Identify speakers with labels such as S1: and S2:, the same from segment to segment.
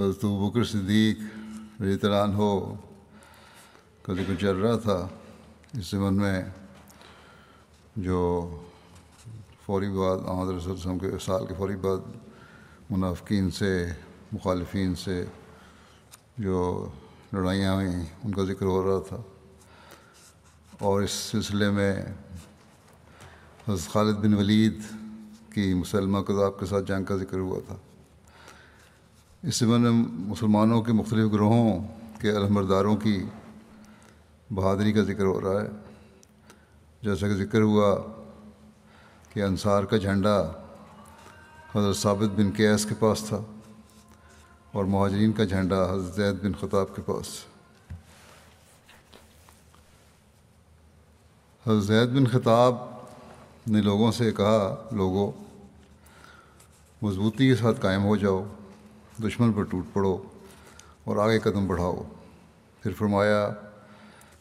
S1: حضرت بکر صدیق رضی اللہ عنہ کا ذکر چل رہا تھا، اس زمن میں جو فوری بعد احمد رسول وسلم کے سال کے فوری بعد منافقین سے، مخالفین سے جو لڑائیاں ہوئیں، ان کا ذکر ہو رہا تھا۔ اور اس سلسلے میں حضرت خالد بن ولید کی مسلمہ کذاب کے ساتھ جنگ کا ذکر ہوا تھا۔ اس زمن میں مسلمانوں کے مختلف گروہوں کے علمبرداروں کی بہادری کا ذکر ہو رہا ہے۔ جیسا کہ ذکر ہوا کہ انصار کا جھنڈا حضرت ثابت بن قیاس کے پاس تھا اور مہاجرین کا جھنڈا حضرت زید بن خطاب کے پاس۔ حضرت زید بن خطاب نے لوگوں سے کہا لوگوں مضبوطی کے ساتھ قائم ہو جاؤ۔ دشمن پر ٹوٹ پڑو اور آگے قدم بڑھاؤ۔ پھر فرمایا،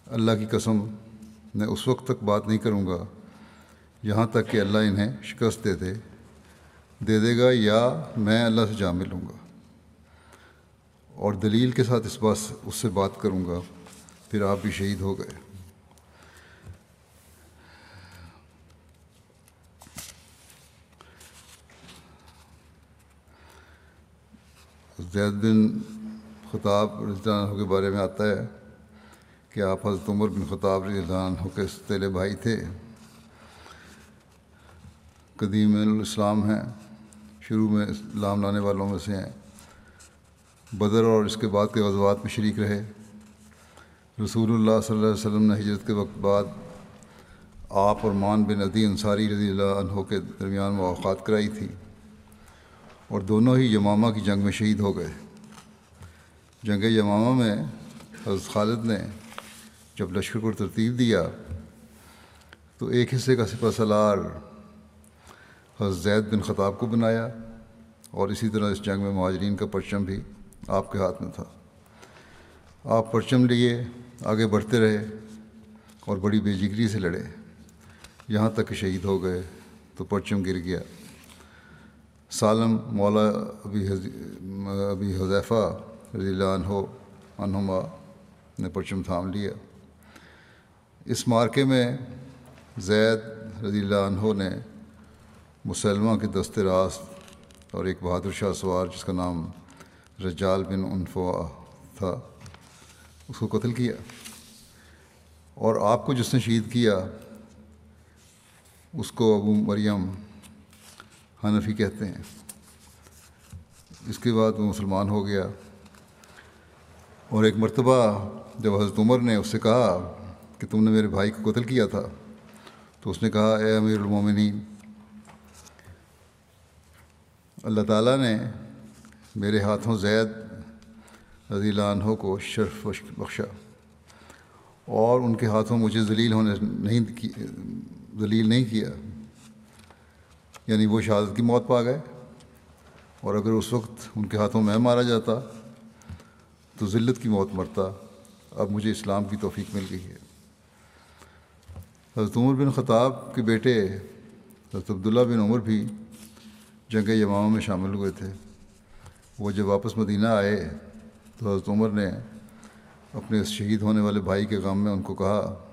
S1: اللہ کی قسم، میں اس وقت تک بات نہیں کروں گا یہاں تک کہ اللہ انہیں شکست دے دے دے دے گا یا میں اللہ سے جا ملوں گا۔ اور دلیل کے ساتھ اس بات، اس سے بات کروں گا، پھر آپ بھی شہید ہو گئے۔ زید بن خطاب رضی اللہ عنہ کے بارے میں آتا ہے کہ آپ حضرت عمر بن خطاب رضی اللہ عنہ کے ستیلے بھائی تھے۔ قدیم الاسلام ہیں، شروع میں اسلام لانے والوں میں سے ہیں۔ بدر اور اس کے بعد کے غزوات میں شریک رہے۔ رسول اللہ صلی اللہ علیہ وسلم نے ہجرت کے وقت بعد آپ اور مان بن عدی انصاری رضی اللہ عنہ کے درمیان مواقعات کرائی تھی۔ اور دونوں ہی یمامہ کی جنگ میں شہید ہو گئے۔ جنگ یمامہ میں حضرت خالد نے جب لشکر کو ترتیب دیا تو ایک حصے کا سپہ سلار حضرت زید بن خطاب کو بنایا اور اسی طرح اس جنگ میں مہاجرین کا پرچم بھی آپ کے ہاتھ میں تھا۔ آپ پرچم لیے، آگے بڑھتے رہے اور بڑی بے جگری سے لڑے۔ یہاں تک کہ شہید ہو گئے تو پرچم گر گیا۔ سالم مولا ابی ابی حذیفہ رضی اللہ عنہ، عنہما نے پرچم تھام لیا۔ اس مارکے میں زید رضی اللہ عنہ نے مسلمہ کے دست راست اور ایک بہادر شاہ سوار جس کا نام رجال بن عنفوا تھا، اس کو قتل کیا۔ اور آپ کو جس نے شہید کیا، اس کو ابو مریم حنفی کہتے ہیں۔ اس کے بعد وہ مسلمان ہو گیا۔ اور ایک مرتبہ جب حضرت عمر نے اس سے کہا کہ تم نے میرے بھائی کو قتل کیا تھا، تو اس نے کہا، اے امیر المومنین، اللہ تعالیٰ نے میرے ہاتھوں زید رضی اللہ عنہ کو شرف بخشا اور ان کے ہاتھوں مجھے ذلیل ہونے نہیں ذلیل نہیں کیا۔ یعنی وہ شہادت کی موت پا گئے اور اگر اس وقت ان کے ہاتھوں میں مارا جاتا تو ذلت کی موت مرتا۔ اب مجھے اسلام کی توفیق مل گئی ہے۔ حضرت عمر بن خطاب کے بیٹے حضرت عبداللہ بن عمر بھی جنگ یمامہ میں شامل ہوئے تھے۔ وہ جب واپس مدینہ آئے تو حضرت عمر نے اپنے اس شہید ہونے والے بھائی کے غم میں ان کو کہا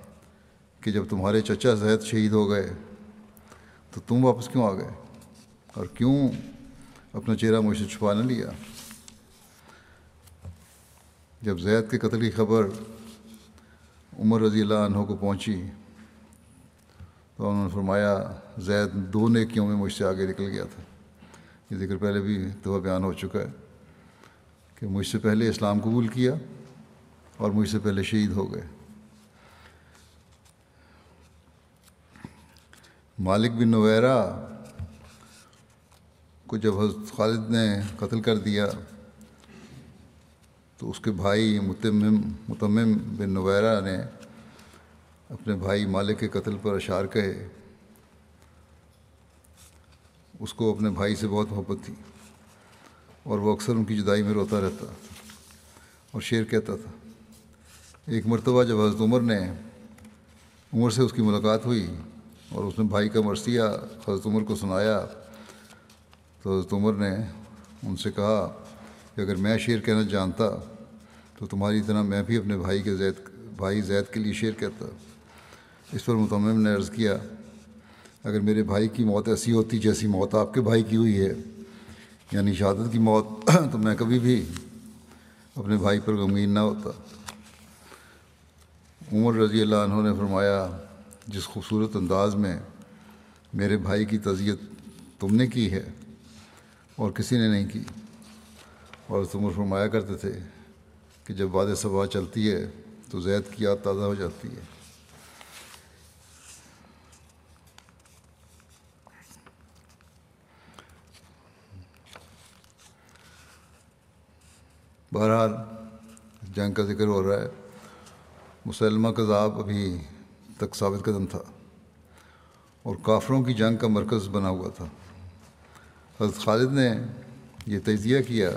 S1: کہ جب تمہارے چچا زید شہید ہو گئے تو تم واپس کیوں آ گئے؟ اور کیوں اپنا چہرہ مجھ سے چھپا نہ لیا؟ جب زید کے قتل کی خبر عمر رضی اللہ عنہ کو پہنچی، تو انہوں نے فرمایا، زید دو نیکیوں میں مجھ سے آگے نکل گیا تھا۔ یہ ذکر پہلے بھی دفعہ بیان ہو چکا ہے کہ مجھ سے پہلے اسلام قبول کیا اور مجھ سے پہلے شہید ہو گئے۔ مالک بن نویرا کو جب حضرت خالد نے قتل کر دیا، تو اس کے بھائی متمم متمم بن نویرا نے اپنے بھائی مالک کے قتل پر اشعار کہے۔ اس کو اپنے بھائی سے بہت محبت تھی اور وہ اکثر ان کی جدائی میں روتا رہتا اور شعر کہتا تھا۔ ایک مرتبہ جب حضرت عمر نے، عمر سے اس کی ملاقات ہوئی اور اس نے بھائی کا مرثیہ حضرت عمر کو سنایا۔ تو حضرت عمر نے ان سے کہا کہ اگر میں شعر کہنا جانتا تو تمہاری طرح میں بھی اپنے بھائی کے زید، بھائی زید کے لیے شعر کہتا اس پر متمم نے عرض کیا، اگر میرے بھائی کی موت ایسی ہوتی جیسی موت آپ کے بھائی کی ہوئی ہے یعنی شہادت کی موت، تو میں کبھی بھی اپنے بھائی پر غمگین نہ ہوتا۔ عمر رضی اللہ عنہ نے فرمایا جس خوبصورت انداز میں میرے بھائی کی تزیت تم نے کی ہے اور کسی نے نہیں کی، اور عمر فرمایا کرتے تھے کہ جب واد صبح چلتی ہے تو زید کی یاد تازہ ہو جاتی ہے۔ بہرحال جنگ کا ذکر ہو رہا ہے، مسلمہ کذاب ابھی تک ثابت قدم تھا اور کافروں کی جنگ کا مرکز بنا ہوا تھا۔ حضرت خالد نے یہ تجزیہ کیا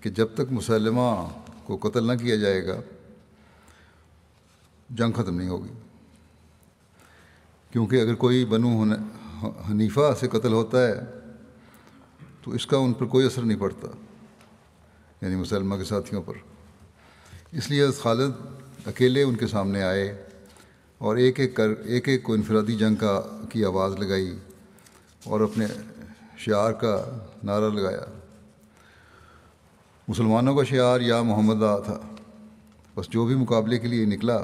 S1: کہ جب تک مسلمہ کو قتل نہ کیا جائے گا، جنگ ختم نہیں ہوگی۔ کیونکہ اگر کوئی بنو حنیفہ سے قتل ہوتا ہے، تو اس کا ان پر کوئی اثر نہیں پڑتا یعنی مسلمہ کے ساتھیوں پر۔ اس لیے خالد اکیلے ان کے سامنے آئے۔ اور ایک ایک کر ایک ایک کو انفرادی جنگ کا کی آواز لگائی اور اپنے شعار کا نعرہ لگایا۔ مسلمانوں کا شعار یا محمد تھا۔ بس جو بھی مقابلے کے لیے نکلا،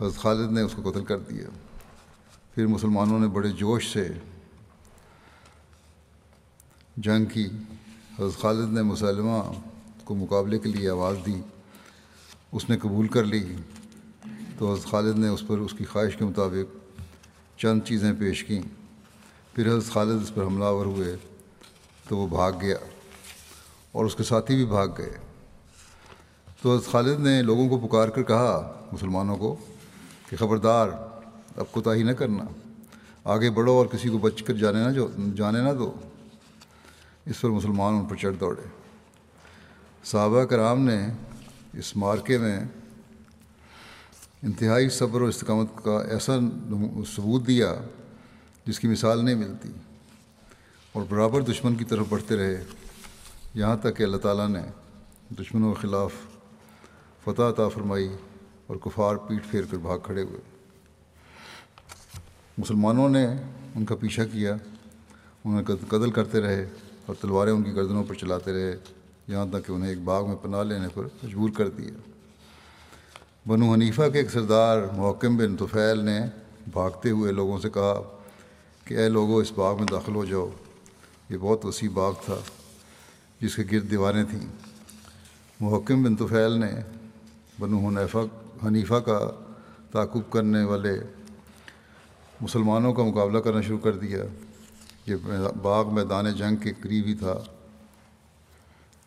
S1: حضرت خالد نے اس کو قتل کر دیا۔ پھر مسلمانوں نے بڑے جوش سے جنگ کی۔ حضرت خالد نے مسلمہ کو مقابلے کے لیے آواز دی۔ اس نے قبول کر لی۔ تو حضرت خالد نے اس پر، اس کی خواہش کے مطابق چند چیزیں پیش کیں۔ پھر حضرت خالد اس پر حملہ آور ہوئے تو وہ بھاگ گیا اور اس کے ساتھی بھی بھاگ گئے۔ تو حضرت خالد نے لوگوں کو پکار کر کہا، مسلمانوں کو، کہ خبردار، اب کوتاہی نہ کرنا، آگے بڑھو اور کسی کو بچ کر جانے نہ جو، جانے نہ دو۔ اس پر مسلمان ان پر چڑھ دوڑے۔ صحابہ کرام نے اس مارکے میں انتہائی صبر و استقامت کا ایسا ثبوت دیا جس کی مثال نہیں ملتی۔ اور برابر دشمن کی طرف بڑھتے رہے۔ یہاں تک کہ اللہ تعالیٰ نے دشمنوں کے خلاف فتح عطا فرمائی اور کفار پیٹ پھیر کر بھاگ کھڑے ہوئے۔ مسلمانوں نے ان کا پیچھا کیا۔ انہیں قتل کرتے رہے اور تلواریں ان کی گردنوں پر چلاتے رہے۔ یہاں تک کہ انہیں ایک باغ میں پناہ لینے پر مجبور کر دیا۔ بنو حنیفہ کے ایک سردار محکم بن طفیل نے بھاگتے ہوئے لوگوں سے کہا کہ اے لوگوں، اس باغ میں داخل ہو جاؤ۔ یہ بہت وسیع باغ تھا جس کے گرد دیواریں تھیں۔ محکم بن طفیل نے بنو حنیفہ حنیفہ کا تعقب کرنے والے مسلمانوں کا مقابلہ کرنا شروع کر دیا۔ یہ باغ میدان جنگ کے قریب ہی تھا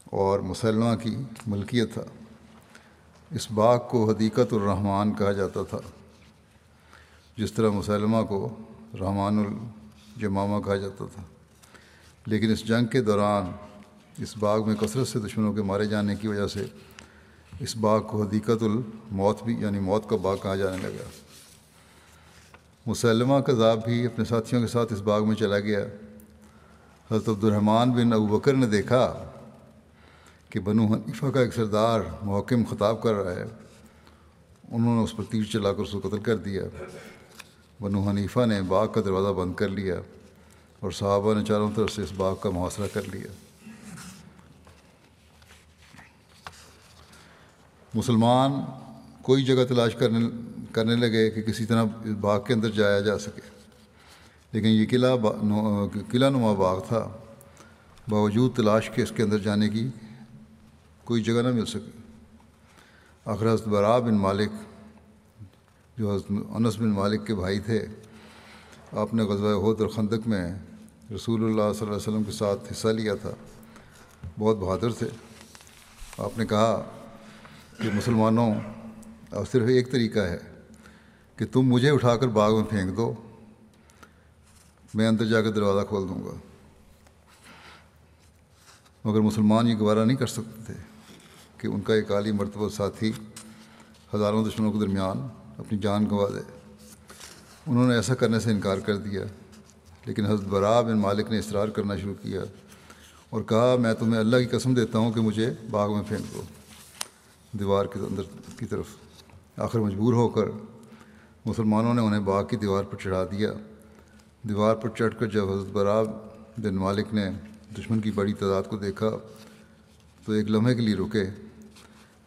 S1: اور مسلمہ کی ملکیت تھا۔ اس باغ کو حدیقت الرحمٰن کہا جاتا تھا، جس طرح مسلمہ کو رحمان الجمامہ کہا جاتا تھا۔ لیکن اس جنگ کے دوران اس باغ میں کثرت سے دشمنوں کے مارے جانے کی وجہ سے اس باغ کو حدیقت الموت بھی یعنی موت کا باغ کہا جانے لگا۔ مسلمہ کذاب بھی اپنے ساتھیوں کے ساتھ اس باغ میں چلا گیا۔ حضرت عبد الرحمٰن بن ابو بکر نے دیکھا کہ بنو حنیفہ کا ایک سردار محکم خطاب کر رہا ہے، انہوں نے اس پر تیر چلا کر اس کو قتل کر دیا۔ بنو حنیفہ نے باغ کا دروازہ بند کر لیا اور صحابہ نے چاروں طرف سے اس باغ کا محاصرہ کر لیا۔ مسلمان کوئی جگہ تلاش کرنے کرنے لگے کہ کسی طرح اس باغ کے اندر جایا جا سکے۔ لیکن یہ قلعہ قلعہ نما باغ تھا۔ باوجود تلاش کے اس کے اندر جانے کی کوئی جگہ نہ مل سکی آخر حضرت برا بن مالک، جو حضرت انس بن مالک کے بھائی تھے، آپ نے غزوہ عہد اور خندق میں رسول اللہ صلی اللہ علیہ وسلم کے ساتھ حصہ لیا تھا۔ بہت بہادر تھے۔ آپ نے کہا کہ مسلمانوں، اب صرف ایک طریقہ ہے کہ تم مجھے اٹھا کر باغ میں پھینک دو، میں اندر جا کر دروازہ کھول دوں گا۔ مگر مسلمان یہ گوارہ نہیں کر سکتے تھے۔ کہ ان کا ایک عالی مرتبہ ساتھی ہزاروں دشمنوں کے درمیان اپنی جان گنوا دے۔ انہوں نے ایسا کرنے سے انکار کر دیا، لیکن حضرت برا بن مالک نے اصرار کرنا شروع کیا اور کہا، میں تمہیں اللہ کی قسم دیتا ہوں کہ مجھے باغ میں پھینک دو، دیوار کے اندر کی طرف۔ آخر مجبور ہو کر مسلمانوں نے انہیں باغ کی دیوار پر چڑھا دیا۔ دیوار پر چڑھ کر جب حضرت برا بن مالک نے دشمن کی بڑی تعداد کو دیکھا تو ایک لمحے کے لیے رکے۔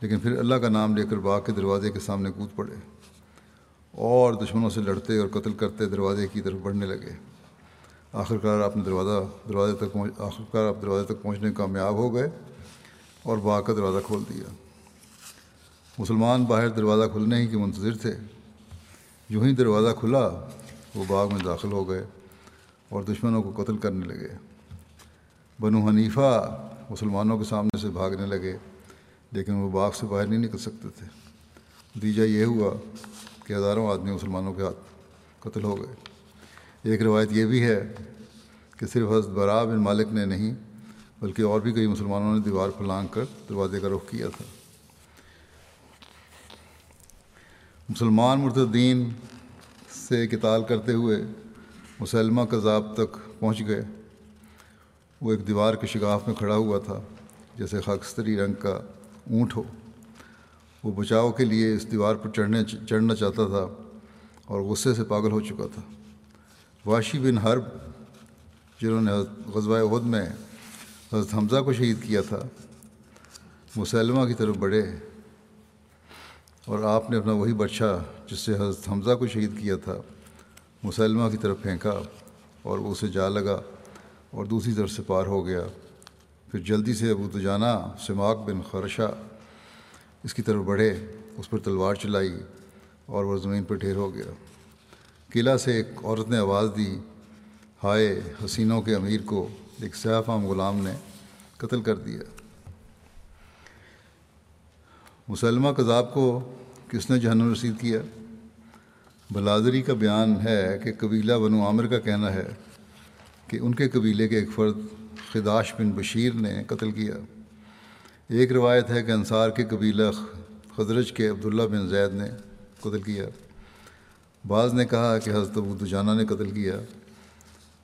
S1: لیکن پھر اللہ کا نام لے کر باغ کے دروازے کے سامنے کود پڑے۔ اور دشمنوں سے لڑتے اور قتل کرتے دروازے کی طرف بڑھنے لگے۔ آخرکار آپ نے دروازہ، دروازے تک پہنچ، آخرکار آپ دروازے تک پہنچنے کامیاب ہو گئے اور باغ کا دروازہ کھول دیا۔ مسلمان باہر دروازہ کھلنے ہی کے منتظر تھے۔ یوں ہی دروازہ کھلا، وہ باغ میں داخل ہو گئے اور دشمنوں کو قتل کرنے لگے۔ بنو حنیفہ مسلمانوں کے سامنے سے بھاگنے لگے۔ لیکن وہ باغ سے باہر نہیں نکل سکتے تھے۔ نتیجہ یہ ہوا کہ ہزاروں آدمی مسلمانوں کے ہاتھ قتل ہو گئے۔ ایک روایت یہ بھی ہے کہ صرف حضرت برا بن مالک نے نہیں، بلکہ اور بھی کئی مسلمانوں نے دیوار پر لانگ کر دروازے کا رخ کیا تھا۔ مسلمان مرتدین سے کتال کرتے ہوئے مسلمہ کذاب تک پہنچ گئے۔ وہ ایک دیوار کے شگاف میں کھڑا ہوا تھا، جیسے خاکستری رنگ کا اونٹ ہو۔ وہ بچاؤ کے لیے اس دیوار پر چڑھنے چڑھنا چاہتا تھا اور غصے سے پاگل ہو چکا تھا۔ واشی بن حرب، جنہوں نے غزوہ عہد میں حضرت حمزہ کو شہید کیا تھا، مسلمہ کی طرف بڑھے اور آپ نے اپنا وہی بادشاہ جس سے حضرت حمزہ کو شہید کیا تھا، مسلمہ کی طرف پھینکا اور وہ اسے جا لگا اور دوسری طرف سے پار ہو گیا۔ پھر جلدی سے ابو دجانہ سماق بن خرشہ اس کی طرف بڑھے، اس پر تلوار چلائی اور وہ زمین پر ڈھیر ہو گیا۔ قلعہ سے ایک عورت نے آواز دی، ہائے حسینوں کے امیر کو، ایک سیاف عام غلام نے قتل کر دیا۔ مسلمہ کذاب کو کس نے جہنم رسید کیا؟ بلادری کا بیان ہے کہ قبیلہ بنو عامر کا کہنا ہے کہ ان کے قبیلے کے ایک فرد خداش بن بشیر نے قتل کیا۔ ایک روایت ہے کہ انصار کے قبیلہ خدرج کے عبداللہ بن زید نے قتل کیا۔ بعض نے کہا کہ حضرت ابو دجانہ نے قتل کیا۔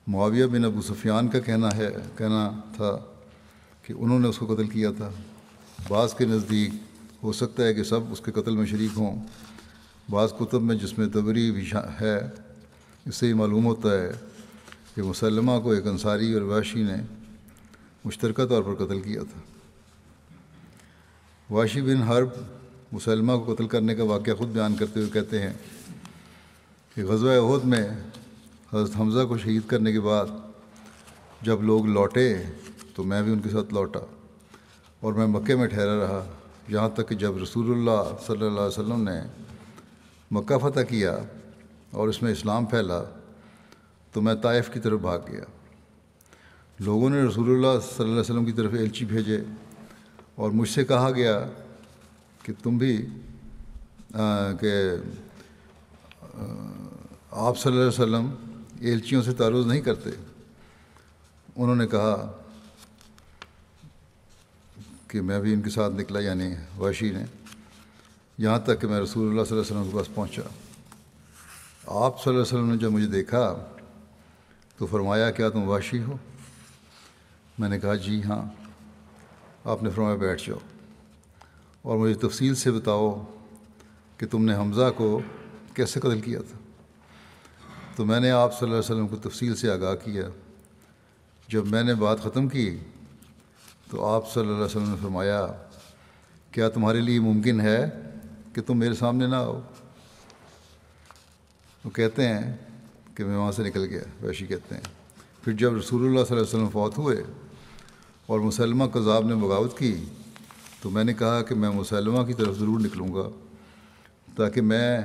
S1: معاویہ بن ابو سفیان کا کہنا ہے، کہنا تھا کہ انہوں نے اس کو قتل کیا تھا۔ بعض کے نزدیک ہو سکتا ہے کہ سب اس کے قتل میں شریک ہوں۔ بعض کتب میں جس میں تبری بھی ہے، اس سے ہی معلوم ہوتا ہے کہ مسلمہ کو ایک انصاری اور واشی نے مشترکہ طور پر قتل کیا تھا۔ واشی بن حرب مسلمہ کو قتل کرنے کا واقعہ خود بیان کرتے ہوئے کہتے ہیں کہ غزوہ عہد میں حضرت حمزہ کو شہید کرنے کے بعد جب لوگ لوٹے تو میں بھی ان کے ساتھ لوٹا اور میں مکے میں ٹھہرا رہا، یہاں تک کہ جب رسول اللہ صلی اللہ علیہ وسلم نے مکہ فتح کیا اور اس میں اسلام پھیلا تو میں طائف کی طرف بھاگ گیا۔ لوگوں نے رسول اللہ صلی اللہ علیہ وسلم کی طرف ایلچی بھیجے اور مجھ سے کہا گیا کہ تم بھی کہ آپ صلی اللہ علیہ وسلم ایلچیوں سے تعرض نہیں کرتے۔ انہوں نے کہا کہ میں بھی ان کے ساتھ نکلا یعنی وحشی نے، یہاں تک کہ میں رسول اللہ صلی اللہ علیہ وسلم کے پاس پہنچا۔ آپ صلی اللہ علیہ وسلم نے جب مجھے دیکھا تو فرمایا، کیا تم وحشی ہو؟ میں نے کہا جی ہاں آپ نے فرمایا بیٹھ جاؤ اور مجھے تفصیل سے بتاؤ کہ تم نے حمزہ کو کیسے قتل کیا تھا. تو میں نے آپ صلی اللہ علیہ وسلم کو تفصیل سے آگاہ کیا۔ جب میں نے بات ختم کی تو آپ صلی اللہ علیہ وسلم نے فرمایا، کیا تمہارے لیے ممکن ہے کہ تم میرے سامنے نہ آؤ؟ وہ کہتے ہیں کہ میں وہاں سے نکل گیا ویشی کہتے ہیں۔ پھر جب رسول اللہ صلی اللہ علیہ وسلم فوت ہوئے اور مسلمہ کذاب نے بغاوت کی تو میں نے کہا کہ میں مسلمہ کی طرف ضرور نکلوں گا تاکہ میں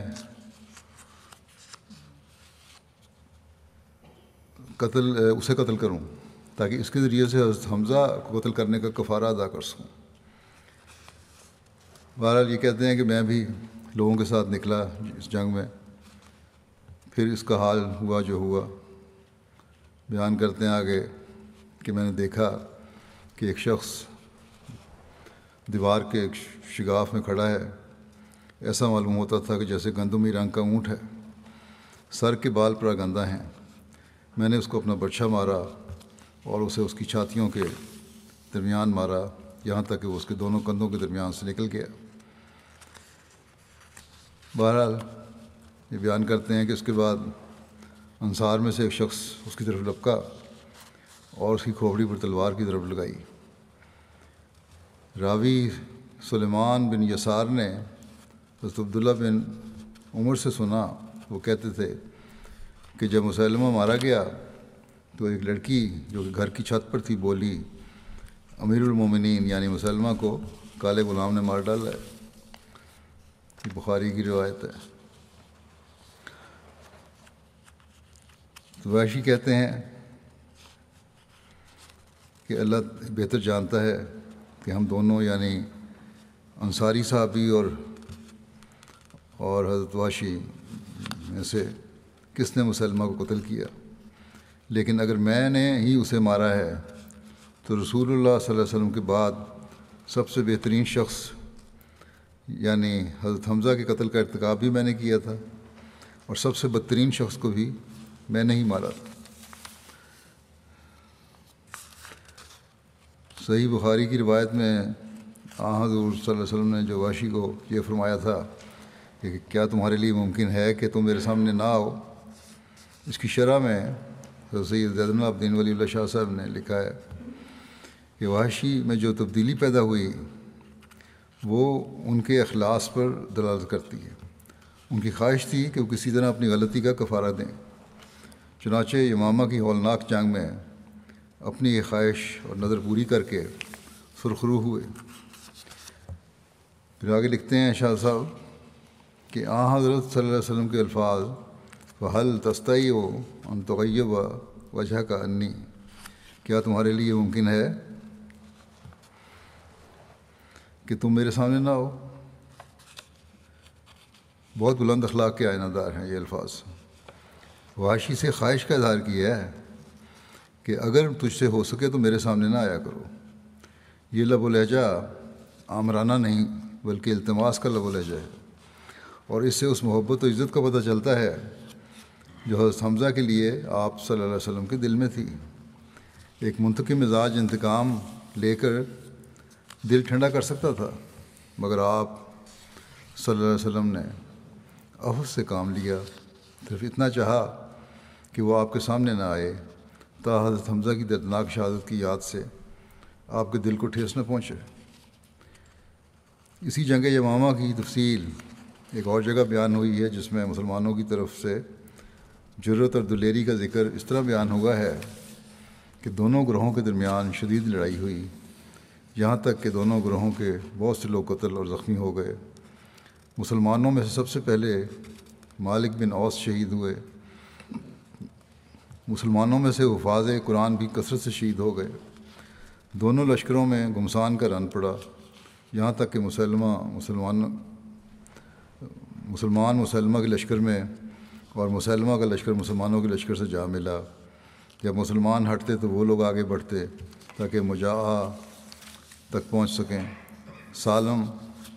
S1: قتل، اسے قتل کروں، تاکہ اس کے ذریعے سے حضرت حمزہ کو قتل کرنے کا کفارہ ادا کر سکوں۔ بہرحال یہ کہتے ہیں کہ میں بھی لوگوں کے ساتھ نکلا اس جنگ میں۔ پھر اس کا حال ہوا جو ہوا۔ بیان کرتے ہیں آگے کہ میں نے دیکھا کہ ایک شخص دیوار کے ایک شگاف میں کھڑا ہے، ایسا معلوم ہوتا تھا کہ جیسے گندمی رنگ کا اونٹ ہے۔ سر کے بال پر گندہ ہیں۔ میں نے اس کو اپنا بچہ مارا اور اسے اس کی چھاتیوں کے درمیان مارا، یہاں تک کہ وہ اس کے دونوں کندھوں کے درمیان سے نکل گیا۔ بہرحال یہ بیان کرتے ہیں کہ اس کے بعد انصار میں سے ایک شخص اس کی طرف لپکا۔ اور اس کی کھوپڑی پر تلوار کی طرف لگائی۔ راوی سلیمان بن یسار نے حضرت عبداللہ بن عمر سے سنا۔ وہ کہتے تھے کہ جب مسلمہ مارا گیا تو ایک لڑکی جو کہ گھر کی چھت پر تھی بولی، امیر المومنین یعنی مسلمہ کو کالے غلام نے مار ڈالا ہے۔ یہ بخاری کی روایت ہے۔ تو وحشی کہتے ہیں کہ اللہ بہتر جانتا ہے کہ ہم دونوں یعنی انصاری صحابی اور اور حضرت واشی میں سے کس نے مسلمہ کو قتل کیا؟ لیکن اگر میں نے ہی اسے مارا ہے، تو رسول اللہ صلی اللہ علیہ وسلم کے بعد سب سے بہترین شخص یعنی حضرت حمزہ کے قتل کا ارتکاب بھی میں نے کیا تھا اور سب سے بدترین شخص کو بھی میں نے ہی مارا تھا۔ صحیح بخاری کی روایت میں آ حضور صلی اللہ علیہ وسلم نے جو واشی کو یہ فرمایا تھا کہ کیا تمہارے لیے ممکن ہے کہ تم میرے سامنے نہ آؤ؟ اس کی شرح میں سید زید الدین ولی اللہ شاہ صاحب نے لکھا ہے کہ وحشی میں جو تبدیلی پیدا ہوئی، وہ ان کے اخلاص پر دلالت کرتی ہے۔ ان کی خواہش تھی کہ وہ کسی طرح اپنی غلطی کا کفارہ دیں۔ چنانچہ امامہ کی ہولناک جنگ میں اپنی یہ خواہش اور نظر پوری کر کے سرخرو ہوئے۔ پھر آگے لکھتے ہیں شاہ صاحب کہ آ حضرت صلی اللہ علیہ وسلم کے الفاظ حل تستعی و ان تغیب وجہ کا انی کیا تمہارے لیے ممکن ہے کہ تم میرے سامنے نہ ہو بہت بلند اخلاق کے آئینہ دار ہیں یہ الفاظ۔ واشی سے خواہش کا اظہار کیا ہے۔ کہ اگر تجھ سے ہو سکے تو میرے سامنے نہ آیا کرو۔ یہ لب و لہجہ آمرانہ نہیں، بلکہ التماس کا لب و لہجہ ہے۔ اور اس سے اس محبت و عزت کا پتہ چلتا ہے جو حضرت حمزہ کے لیے آپ صلی اللہ علیہ وسلم کے دل میں تھی۔ ایک منتقم مزاج انتقام لے کر دل ٹھنڈا کر سکتا تھا، مگر آپ صلی اللہ علیہ وسلم نے عفو سے کام لیا، صرف اتنا چاہا کہ وہ آپ کے سامنے نہ آئے۔ تا حضرت حمزہ کی دردناک شہادت کی یاد سے آپ کے دل کو ٹھیس نہ پہنچے۔ اسی جنگ یمامہ کی تفصیل ایک اور جگہ بیان ہوئی ہے جس میں مسلمانوں کی طرف سے جرت اور دلیری کا ذکر اس طرح بیان ہوا ہے کہ دونوں گروہوں کے درمیان شدید لڑائی ہوئی۔ یہاں تک کہ دونوں گروہوں کے بہت سے لوگ قتل اور زخمی ہو گئے۔ مسلمانوں میں سے سب سے پہلے مالک بن اوس شہید ہوئے۔ مسلمانوں میں سے حفاظ قرآن بھی کثرت سے شہید ہو گئے۔ دونوں لشکروں میں گمسان کا رن پڑا۔ یہاں تک کہ مسلمہ، مسلمان مسلمان، مسلمہ کے لشکر میں اور مسلمہ کا لشکر مسلمانوں کے لشکر سے جا ملا۔ جب مسلمان ہٹتے تو وہ لوگ آگے بڑھتے تاکہ مجاہ تک پہنچ سکیں۔ سالم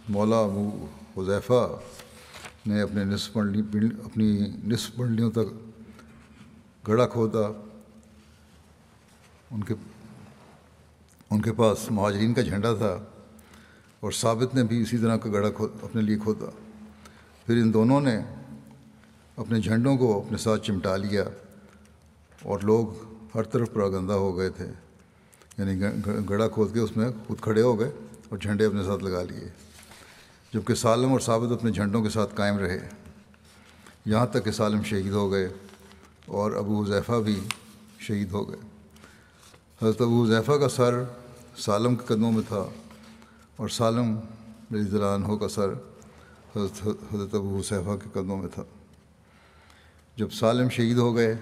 S1: مولا ابو حذیفہ نے اپنے نصف اپنی نصف منڈلیوں تک گڑھا کھودا ان کے ان کے پاس مہاجرین کا جھنڈا تھا اور ثابت نے بھی اسی طرح کا گڑھا اپنے لیے کھودا پھر ان دونوں نے اپنے جھنڈوں کو اپنے ساتھ چمٹا لیا اور لوگ ہر طرف پراگندہ ہو گئے تھے۔ یعنی گڑھا کھود کے اس میں خود کھڑے ہو گئے اور جھنڈے اپنے ساتھ لگا لیے، جبکہ سالم اور ثابت اپنے جھنڈوں کے ساتھ قائم رہے۔ یہاں تک کہ سالم شہید ہو گئے۔ اور ابو حذیفہ بھی شہید ہو گئے۔ حضرت ابو حذیفہ کا سر سالم کے قدموں میں تھا اور سالم رضی اللہ عنہ کا سر حضرت حضرت ابو حذیفہ کے قدموں میں تھا۔ جب سالم شہید ہو گئے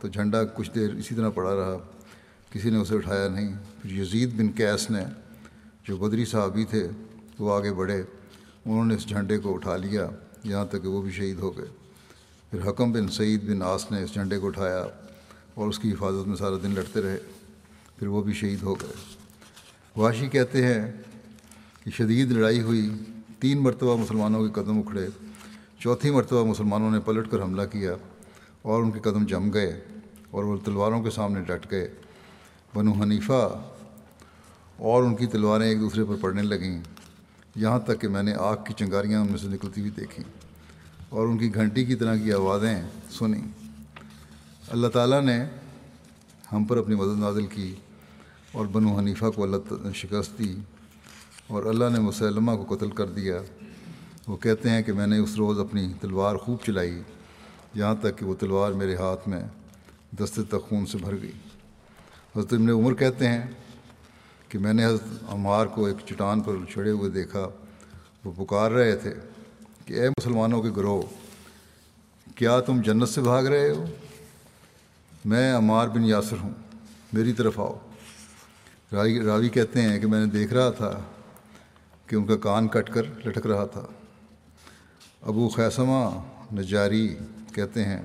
S1: تو جھنڈا کچھ دیر اسی طرح پڑا رہا۔ کسی نے اسے اٹھایا نہیں۔ پھر یزید بن کیس نے جو بدری صحابی تھے وہ آگے بڑھے۔ انہوں نے اس جھنڈے کو اٹھا لیا۔ یہاں تک کہ وہ بھی شہید ہو گئے۔ پھر حکم بن سعید بن آس نے اس جھنڈے کو اٹھایا اور اس کی حفاظت میں سارا دن لڑتے رہے۔ پھر وہ بھی شہید ہو گئے۔ واشی کہتے ہیں کہ شدید لڑائی ہوئی، تین مرتبہ مسلمانوں کے قدم اکھڑے، چوتھی مرتبہ مسلمانوں نے پلٹ کر حملہ کیا اور ان کے قدم جم گئے اور وہ تلواروں کے سامنے ڈٹ گئے۔ بنو حنیفہ اور ان کی تلواریں ایک دوسرے پر پڑنے لگیں۔ یہاں تک کہ میں نے آگ کی چنگاریاں ان میں سے نکلتی ہوئی دیکھیں۔ اور ان کی گھنٹی کی طرح کی آوازیں سنیں۔ اللہ تعالیٰ نے ہم پر اپنی مدد نازل کی اور بنو حنیفہ کو اللہ شکست دی اور اللہ نے مسلمہ کو قتل کر دیا۔ وہ کہتے ہیں کہ میں نے اس روز اپنی تلوار خوب چلائی، یہاں تک کہ وہ تلوار میرے ہاتھ میں دستے تک خون سے بھر گئی۔ حضرت ابن عمر کہتے ہیں کہ میں نے حضرت عمار کو ایک چٹان پر چڑھے ہوئے دیکھا، وہ پکار رہے تھے۔ کہ اے مسلمانوں کے گروہ، کیا تم جنت سے بھاگ رہے ہو؟ میں عمار بن یاسر ہوں، میری طرف آؤ۔ راوی راوی کہتے ہیں کہ میں نے دیکھ رہا تھا کہ ان کا کان کٹ کر لٹک رہا تھا۔ ابو خیسمہ نجاری کہتے ہیں،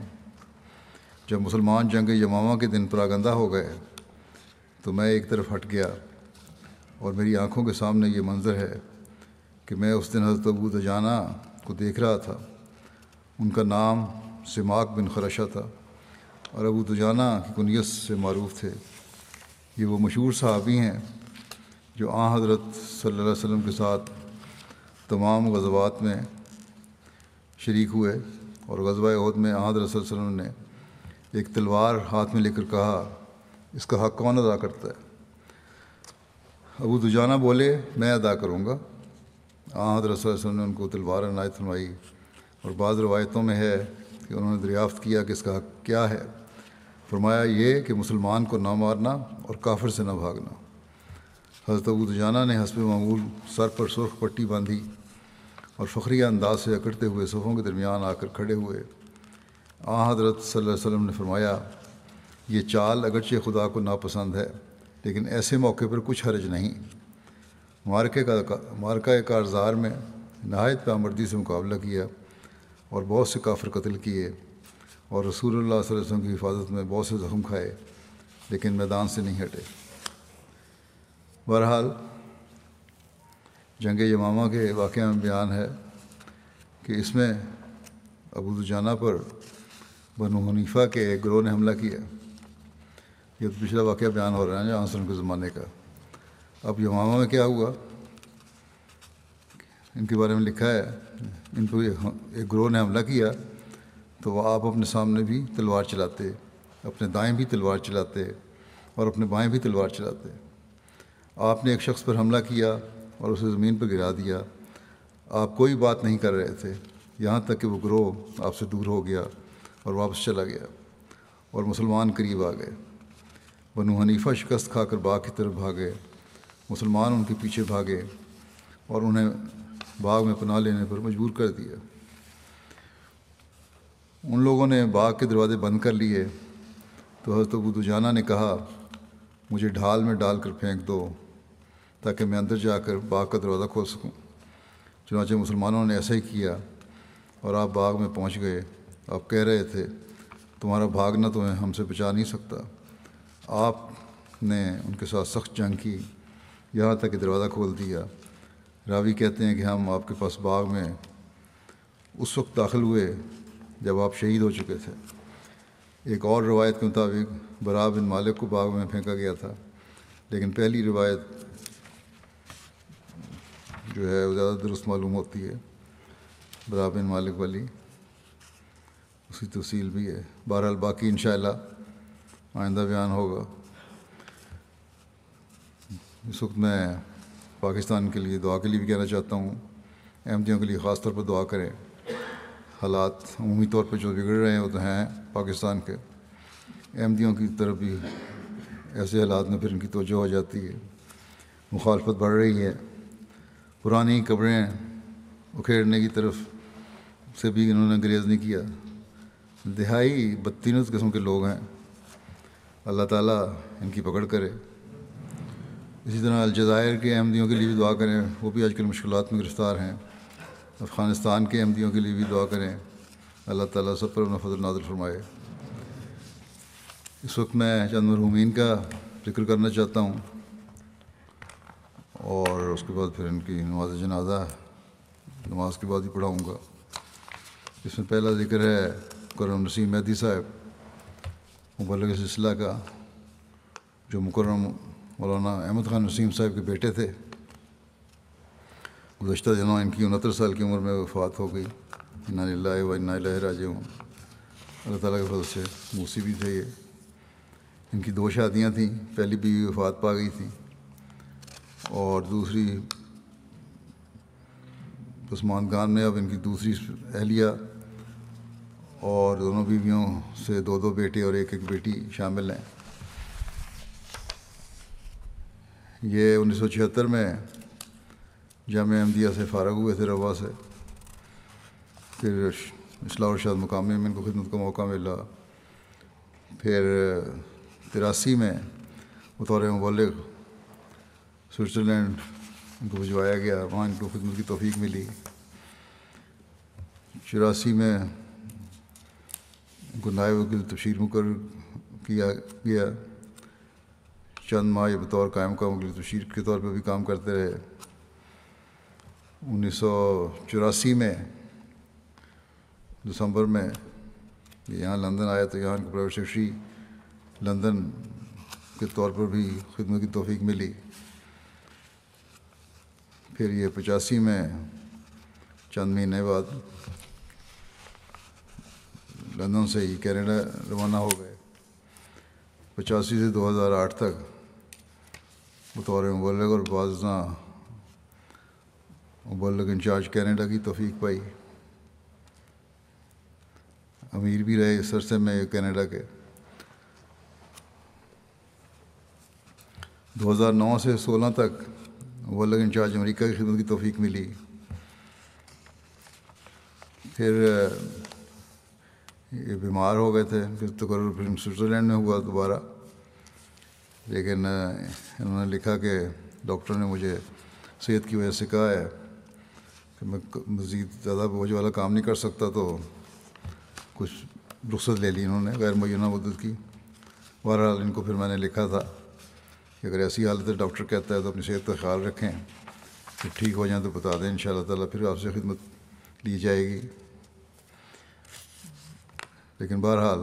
S1: جب مسلمان جنگ یمامہ کے دن پراگندہ ہو گئے تو میں ایک طرف ہٹ گیا اور میری آنکھوں کے سامنے یہ منظر ہے کہ میں اس دن حضرت ابو دجانہ کو دیکھ رہا تھا۔ ان کا نام سماک بن خرشہ تھا۔ اور ابو دجانہ کی کنیت سے معروف تھے۔ یہ وہ مشہور صحابی ہیں جو آ حضرت صلی اللہ علیہ وسلم کے ساتھ تمام غزوات میں شریک ہوئے۔ اور غزوہ عہد میں آ حضرت صلی اللہ علیہ وسلم نے ایک تلوار ہاتھ میں لے کر کہا، اس کا حق کون ادا کرتا ہے؟ ابو دجانہ بولے، میں ادا کروں گا۔ آ حضرت صلی اللہ علیہ وسلم نے ان کو تلوار عنایت فرمائی اور بعض روایتوں میں ہے کہ انہوں نے دریافت کیا کہ اس کا حق کیا ہے۔ فرمایا یہ کہ مسلمان کو نہ مارنا اور کافر سے نہ بھاگنا۔ حضرت ابو دجانہ نے حسب معمول سر پر سرخ پٹی باندھی اور فخریہ انداز سے اکڑتے ہوئے صفوں کے درمیان آ کر کھڑے ہوئے۔ آ حضرت صلی اللہ علیہ وسلم نے فرمایا، یہ چال اگرچہ خدا کو ناپسند ہے، لیکن ایسے موقع پر کچھ حرج نہیں۔ مارکے کا مارکہ کارزار میں نہایت پامردی سے مقابلہ کیا اور بہت سے کافر قتل کیے اور رسول اللہ صلی اللہ علیہ وسلم کی حفاظت میں بہت سے زخم کھائے، لیکن میدان سے نہیں ہٹے۔ بہرحال، جنگ یمامہ کے واقعہ میں بیان ہے کہ اس میں ابو جانہ پر بنو حنیفہ کے ایک گروہ نے حملہ کیا۔ یہ تو پچھلا واقعہ بیان ہو رہا ہے جہاں سن کے زمانے کا۔ اب یمامہ میں کیا ہوا؟ ان کے بارے میں لکھا ہے، ان کو ایک گروہ نے حملہ کیا تو وہ آپ اپنے سامنے بھی تلوار چلاتے، اپنے دائیں بھی تلوار چلاتے اور اپنے بائیں بھی تلوار چلاتے۔ آپ نے ایک شخص پر حملہ کیا اور اسے زمین پر گرا دیا۔ آپ کوئی بات نہیں کر رہے تھے۔ یہاں تک کہ وہ گروہ آپ سے دور ہو گیا اور واپس چلا گیا اور مسلمان قریب آ گئے۔ بنو حنیفہ شکست کھا کر باغ کی طرف بھاگے مسلمان ان کے پیچھے بھاگے اور انہیں باغ میں پناہ لینے پر مجبور کر دیا۔ ان لوگوں نے باغ کے دروازے بند کر لیے۔ تو حضرت ابو دجانہ نے کہا، مجھے ڈھال میں ڈال کر پھینک دو تاکہ میں اندر جا کر باغ کا دروازہ کھول سکوں۔ چنانچہ مسلمانوں نے ایسا ہی کیا اور آپ باغ میں پہنچ گئے۔ آپ کہہ رہے تھے، تمہارا بھاگنا تمہیں ہم سے بچا نہیں سکتا۔ آپ نے ان کے ساتھ سخت جنگ کی۔ یہاں تک کہ دروازہ کھول دیا۔ راوی کہتے ہیں کہ ہم آپ کے پاس باغ میں اس وقت داخل ہوئے جب آپ شہید ہو چکے تھے۔ ایک اور روایت کے مطابق برا بن مالک کو باغ میں پھینکا گیا تھا، لیکن پہلی روایت جو ہے وہ زیادہ درست معلوم ہوتی ہے۔ برا بن مالک والی اس کی تفصیل بھی ہے۔ بہرحال باقی انشاءاللہ آئندہ بیان ہوگا۔ اس وقت میں پاکستان کے لیے دعا کے لیے بھی کہنا چاہتا ہوں۔ احمدیوں کے لیے خاص طور پر دعا کریں۔ حالات عمومی طور پہ جو بگڑ رہے ہیں وہ تو ہیں پاکستان کے۔ احمدیوں کی طرف بھی ایسے حالات میں پھر ان کی توجہ ہو جاتی ہے۔ مخالفت بڑھ رہی ہے۔ پرانی قبریں اکھیڑنے کی طرف سے بھی انہوں نے گریز نہیں کیا۔ دہائی بدتینس قسم کے لوگ ہیں۔ اللہ تعالیٰ ان کی پکڑ کرے۔ اسی طرح الجزائر کے احمدیوں کے لیے بھی دعا کریں، وہ بھی آج کل مشکلات میں گرفتار ہیں۔ افغانستان کے احمدیوں کے لیے بھی دعا کریں۔ اللہ تعالیٰ سب پر اپنا فضل نازل فرمائے۔ اس وقت میں چند مرحومین کا ذکر کرنا چاہتا ہوں اور اس کے بعد پھر ان کی نماز جنازہ، نماز کے بعد ہی پڑھاؤں گا۔ اس میں پہلا ذکر ہے کرم نسیم مہدی صاحب، مبلغ سلسلہ کا، جو مکرم مولانا احمد خان نسیم صاحب کے بیٹے تھے۔ گزشتہ دنوں ان کی انہتر سال کی عمر میں وفات ہو گئی۔ اللہ و اللہ راج ہوں اللہ تعالیٰ کے فضل سے موسیقی تھے یہ۔ ان کی دو شادیاں تھیں۔ پہلی بیوی وفات پا گئی تھی۔ اور دوسری عثمان خان میں اب ان کی دوسری اہلیہ۔ اور دونوں بیویوں سے دو دو بیٹے اور ایک ایک بیٹی شامل ہیں۔ یہ انیس سو چھہتر میں جامعہ احمدیہ سے فارغ ہوئے تھے روا سے پھر اصلاح ارشاد مقامی میں ان کو خدمت کا موقع ملا پھر تراسی میں بطور مبلغ سوئٹزرلینڈ ان کو بھجوایا گیا وہاں ان کو خدمت کی توفیق ملی چوراسی میں ان کو نائب وکیل تشہیر مقرر کیا گیا چند ماہ یہ بطور قائم کا مغل تشیر کے طور پہ بھی کام کرتے رہے۔ انیس سو چوراسی میں، دسمبر میں یہاں لندن آیا تو یہاں پرائیویٹ سیکٹری لندن کے طور پر بھی خدمت کی توفیق ملی۔ پھر یہ پچاسی میں، چند مہینے بعد لندن سے ہی کینیڈا روانہ ہو گئے۔ پچاسی سے دو ہزار آٹھ تک بطور مبلغ اور بعض مبلغ انچارج کینیڈا کی توفیق پائی۔ امیر بھی رہے اس عرصے میں کینیڈا کے دو ہزار نو سے سولہ تک مبلغ انچارج امریکہ کی خدمت کی توفیق ملی۔ پھر، یہ بیمار ہو گئے تھے، پھر تقرر پھر سوئٹزرلینڈ میں ہوا دوبارہ۔ لیکن انہوں نے لکھا کہ ڈاکٹر نے مجھے صحت کی وجہ سے کہا ہے کہ میں مزید زیادہ بوجھ والا کام نہیں کر سکتا تو کچھ رخصت لے لی انہوں نے، غیر معینہ مدت کی۔ بہرحال، ان کو پھر میں نے لکھا تھا کہ اگر ایسی حالت ہے ڈاکٹر کہتا ہے تو اپنی صحت کا خیال رکھیں پھر ٹھیک ہو جائیں تو بتا دیں، ان شاء اللہ تعالیٰ پھر آپ سے خدمت لی جائے گی۔ لیکن بہرحال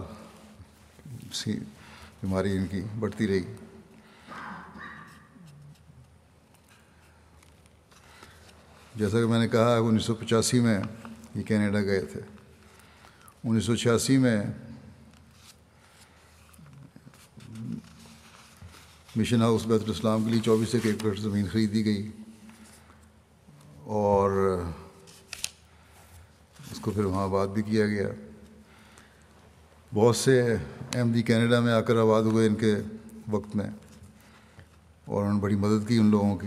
S1: بیماری ان کی بڑھتی رہی۔ جیسا کہ میں نے کہا انیس سو پچاسی میں یہ کینیڈا گئے تھے۔ انیس سو چھیاسی میں مشن ہاؤس بیت الاسلام کے لیے چوبیس ایک ایکڑ زمین خریدی گئی اور اس کو پھر وہاں آباد بھی کیا گیا۔ بہت سے احمدی کینیڈا میں آ کر آباد ہوئے ان کے وقت میں اور انہوں نے بڑی مدد کی ان لوگوں کی۔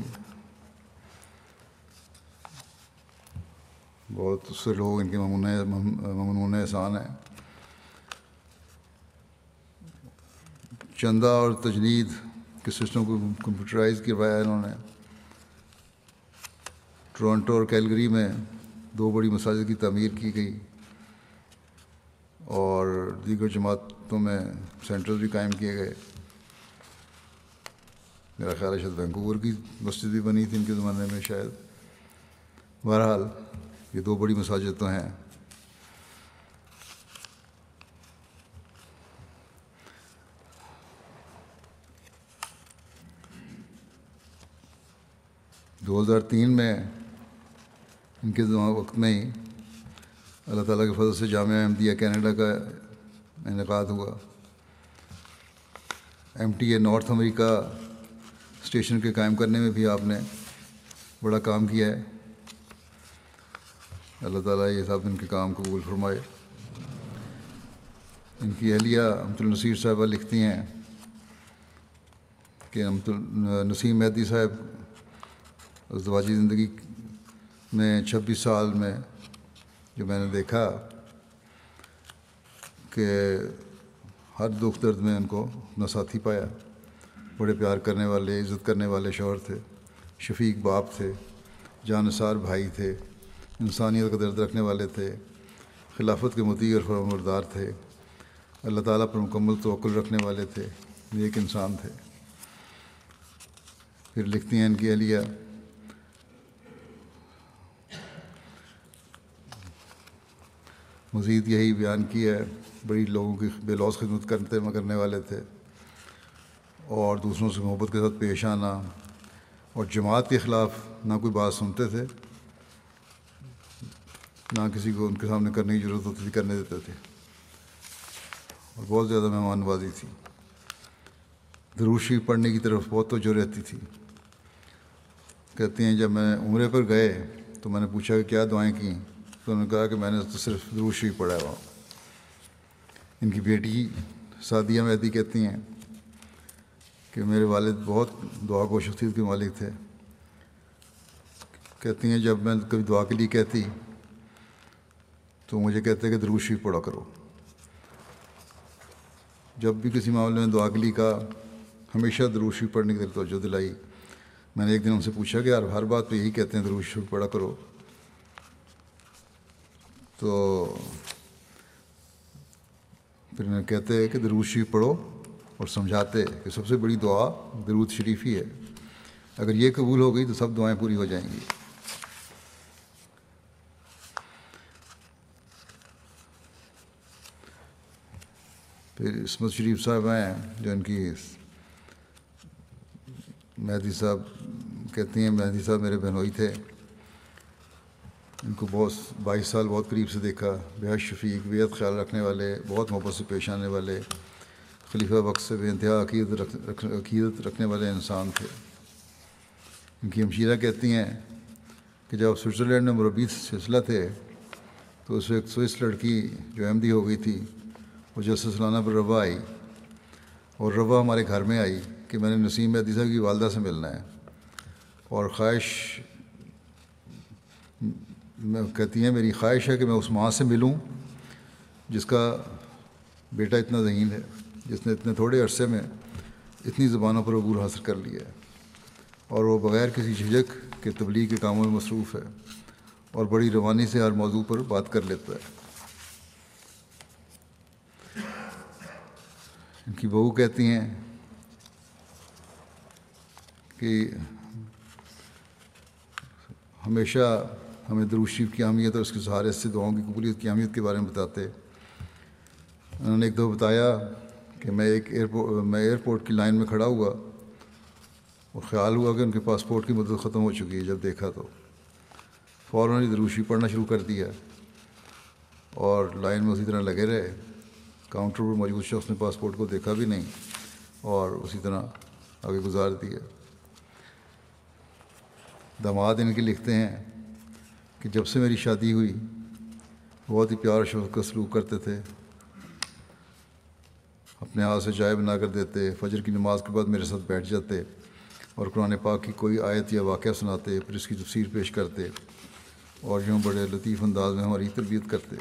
S1: بہت سے لوگ ان کے ممنون احسان ہیں چندہ اور تجنید کے سسٹم کو کمپیوٹرائز کروایا انہوں نے ٹورانٹو اور کیلگری میں دو بڑی مساجد کی تعمیر کی گئی اور دیگر جماعتوں میں سینٹرز بھی قائم کیے گئے میرا خیال ہے شاید وینکوور کی مسجد بھی بنی تھی ان کے زمانے میں شاید بہرحال یہ دو بڑی مساجد تو ہیں۔ دو ہزار تین میں ان کے وقت میں ہی اللہ تعالیٰ کے فضل سے جامعہ احمدیہ کینیڈا کا انعقاد ہوا۔ ایم ٹی اے نارتھ امریکہ اسٹیشن کے قائم کرنے میں بھی آپ نے بڑا کام کیا ہے۔ اللہ تعالیٰ یہ سب ان کے کام قبول فرمائے۔ ان کی اہلیہ امت النصیر صاحبہ لکھتی ہیں کہ امت النسیم مہدی صاحب ازدواجی زندگی میں چھبیس سال میں جو میں نے دیکھا کہ ہر دکھ درد میں ان کو اپنا ساتھی پایا۔ بڑے پیار کرنے والے، عزت کرنے والے شوہر تھے، شفیق باپ تھے جانصار بھائی تھے۔ انسانیت کا درد رکھنے والے تھے، خلافت کے متی اور فرمردار تھے، اللہ تعالیٰ پر مکمل توقل رکھنے والے تھے ایک انسان تھے۔ پھر لکھتی ہیں ان کی اہلیہ۔ مزید یہی بیان کیا ہے، بڑی لوگوں کی بے لوس خدمت کرتے کرنے والے تھے، اور دوسروں سے محبت کے ساتھ پیش آنا، اور جماعت کے خلاف نہ کوئی بات سنتے تھے۔ نہ کسی کو ان کے سامنے کرنے کی ضرورت ہوتی تھی، کرنے دیتے تھے۔ اور بہت زیادہ مہمان نوازی تھی۔ دروشی پڑھنے کی طرف بہت توجہ رہتی تھی۔ کہتی ہیں، جب میں عمرے پر گئے تو میں نے پوچھا کہ کیا دعائیں کیں؟ تو انہوں نے کہا کہ میں نے تو صرف دروشی پڑھا ہوا ان کی بیٹی سعدیہ مہدی کہتی ہیں کہ میرے والد بہت دعا کو شخصیت کے مالک تھے۔ کہتی ہیں، جب میں کبھی دعا کے لیے کہتی تو مجھے کہتے کہ دروشی پڑھا کرو۔ جب بھی کسی معاملے میں دعا کے لیے کہا، ہمیشہ دروشی پڑھنے کی توجہ دلائی۔ میں نے ایک دن ان سے پوچھا کہ یار، ہر بات پہ یہی کہتے ہیں دروشی پڑھا کرو۔ تو پھر انہیں کہتے ہیں کہ درود شریف پڑھو اور سمجھاتے کہ سب سے بڑی دعا درود شریف ہی ہے۔ اگر یہ قبول ہو گئی تو سب دعائیں پوری ہو جائیں گی۔ پھر عصمت شریف صاحب ہیں، جو ان کی مہدی صاحب کہتی ہیں، مہدی صاحب میرے بہنوئی تھے۔ ان کو بہت بائیس سال بہت قریب سے دیکھا، بےحد شفیق بیت خیال رکھنے والے، بہت محبت سے پیش آنے والے، خلیفہ وقت سے بے انتہا عقیدت رکھ عقیدت رکھنے والے انسان تھے۔ ان کی ہمشیرہ کہتی ہیں کہ جب سوئٹزرلینڈ میں مربی سلسلہ تھے، تو اس ایک سوئس لڑکی جو احمدی ہو گئی تھی وہ جیسے سلانہ پر ربا آئی اور ربا ہمارے گھر میں آئی کہ میں نے نسیم عدیثہ کی والدہ سے ملنا ہے اور خواہش میں کہتی ہیں، میری خواہش ہے کہ میں اس ماں سے ملوں جس کا بیٹا اتنا ذہین ہے، جس نے اتنے تھوڑے عرصے میں اتنی زبانوں پر عبور حاصل کر لیا ہے اور وہ بغیر کسی جھجک کے تبلیغ کے کاموں میں مصروف ہے اور بڑی روانی سے ہر موضوع پر بات کر لیتا ہے۔ ان کی بہو کہتی ہیں کہ ہمیشہ ہمیں دروشیف کی اہمیت اور اس کے سہارے سے دعاؤں کی قبولیت کی اہمیت کے بارے میں بتاتے۔ انہوں نے ایک دو بتایا کہ میں ایک ایئرپورٹ میں ایئرپورٹ کی لائن میں کھڑا ہوا اور خیال ہوا کہ ان کے پاسپورٹ کی مدت ختم ہو چکی ہے جب دیکھا تو۔ فوراً ہی دروشی پڑھنا شروع کر دیا اور لائن میں اسی طرح لگے رہے۔ کاؤنٹر پر موجود شخص نے پاسپورٹ کو دیکھا بھی نہیں اور اسی طرح آگے گزار دیا دماد ان کے لکھتے ہیں کہ جب سے میری شادی ہوئی، بہت ہی پیار شوق کا سلوک کرتے تھے۔ اپنے ہاتھ سے چائے بنا کر دیتے، فجر کی نماز کے بعد میرے ساتھ بیٹھ جاتے اور قرآن پاک کی کوئی آیت یا واقعہ سناتے، پھر اس کی تفسیر پیش کرتے اور یوں بڑے لطیف انداز میں ہماری تربیت کرتے۔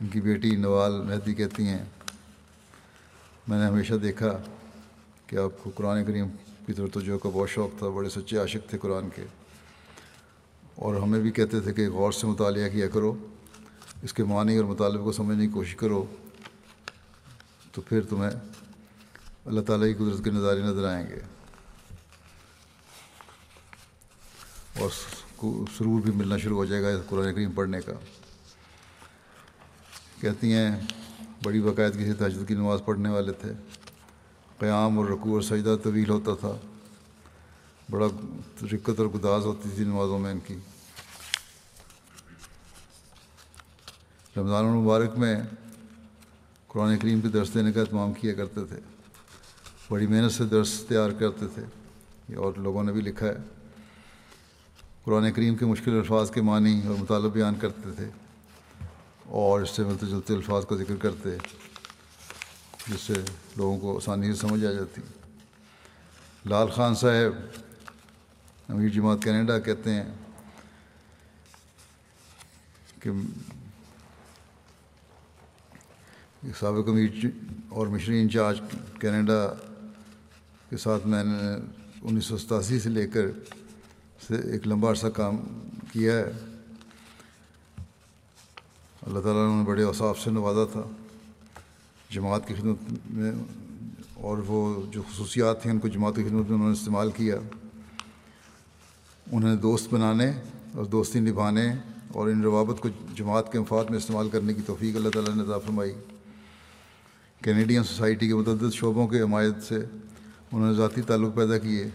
S1: ان کی بیٹی نوال مہدی کہتی ہیں، میں نے ہمیشہ دیکھا کہ آپ کو قرآن کریم کی طرف توجہ کا بہت شوق تھا، بڑے سچے عاشق تھے قرآن کے۔ اور ہمیں بھی کہتے تھے کہ غور سے مطالعہ کیا کرو، اس کے معنی اور مطالبے کو سمجھنے کی کوشش کرو، تو پھر تمہیں اللہ تعالیٰ کی قدرت کے نظارے نظر آئیں گے۔ اور سرور بھی ملنا شروع ہو جائے گا قرآن کریم پڑھنے کا۔ کہتی ہیں، بڑی باقاعدگی سے تجدید کی نماز پڑھنے والے تھے۔ قیام اور رقو اور سجدہ طویل ہوتا تھا۔ بڑا رکت اور گداز ہوتی تھی نمازوں میں ان کی۔ رمضان المبارک میں قرآن کریم کے درس دینے کا اہتمام کیا کرتے تھے۔ بڑی محنت سے درس تیار کرتے تھے۔ اور لوگوں نے بھی لکھا ہے۔ قرآن کریم کے مشکل الفاظ کے معنی اور مطالب بیان کرتے تھے۔ اور اس سے ملتے جلتے الفاظ کا ذکر کرتے، جس سے لوگوں کو آسانی سے سمجھ آ جاتی۔ لال خان صاحب، امیر جماعت کینیڈا کہتے ہیں کہ سابق امیر جی اور مشری انچارج کینیڈا کے ساتھ میں نے انیس سو ستاسی سے لے کر سے ایک لمبا عرصہ کام کیا ہے۔ اللہ تعالیٰ نے بڑے اوصاف سے نوازا تھا۔ جماعت کی خدمت میں اور وہ جو خصوصیات تھیں ان کو جماعت کی خدمت میں انہوں نے استعمال کیا۔ انہیں دوست بنانے اور دوستی نبھانے اور ان روابط کو جماعت کے مفاد میں استعمال کرنے کی توفیق اللہ تعالیٰ نے عطا فرمائی۔ کینیڈین سوسائٹی کے متعدد شعبوں کے حمایت سے انہوں نے ذاتی تعلق پیدا کیے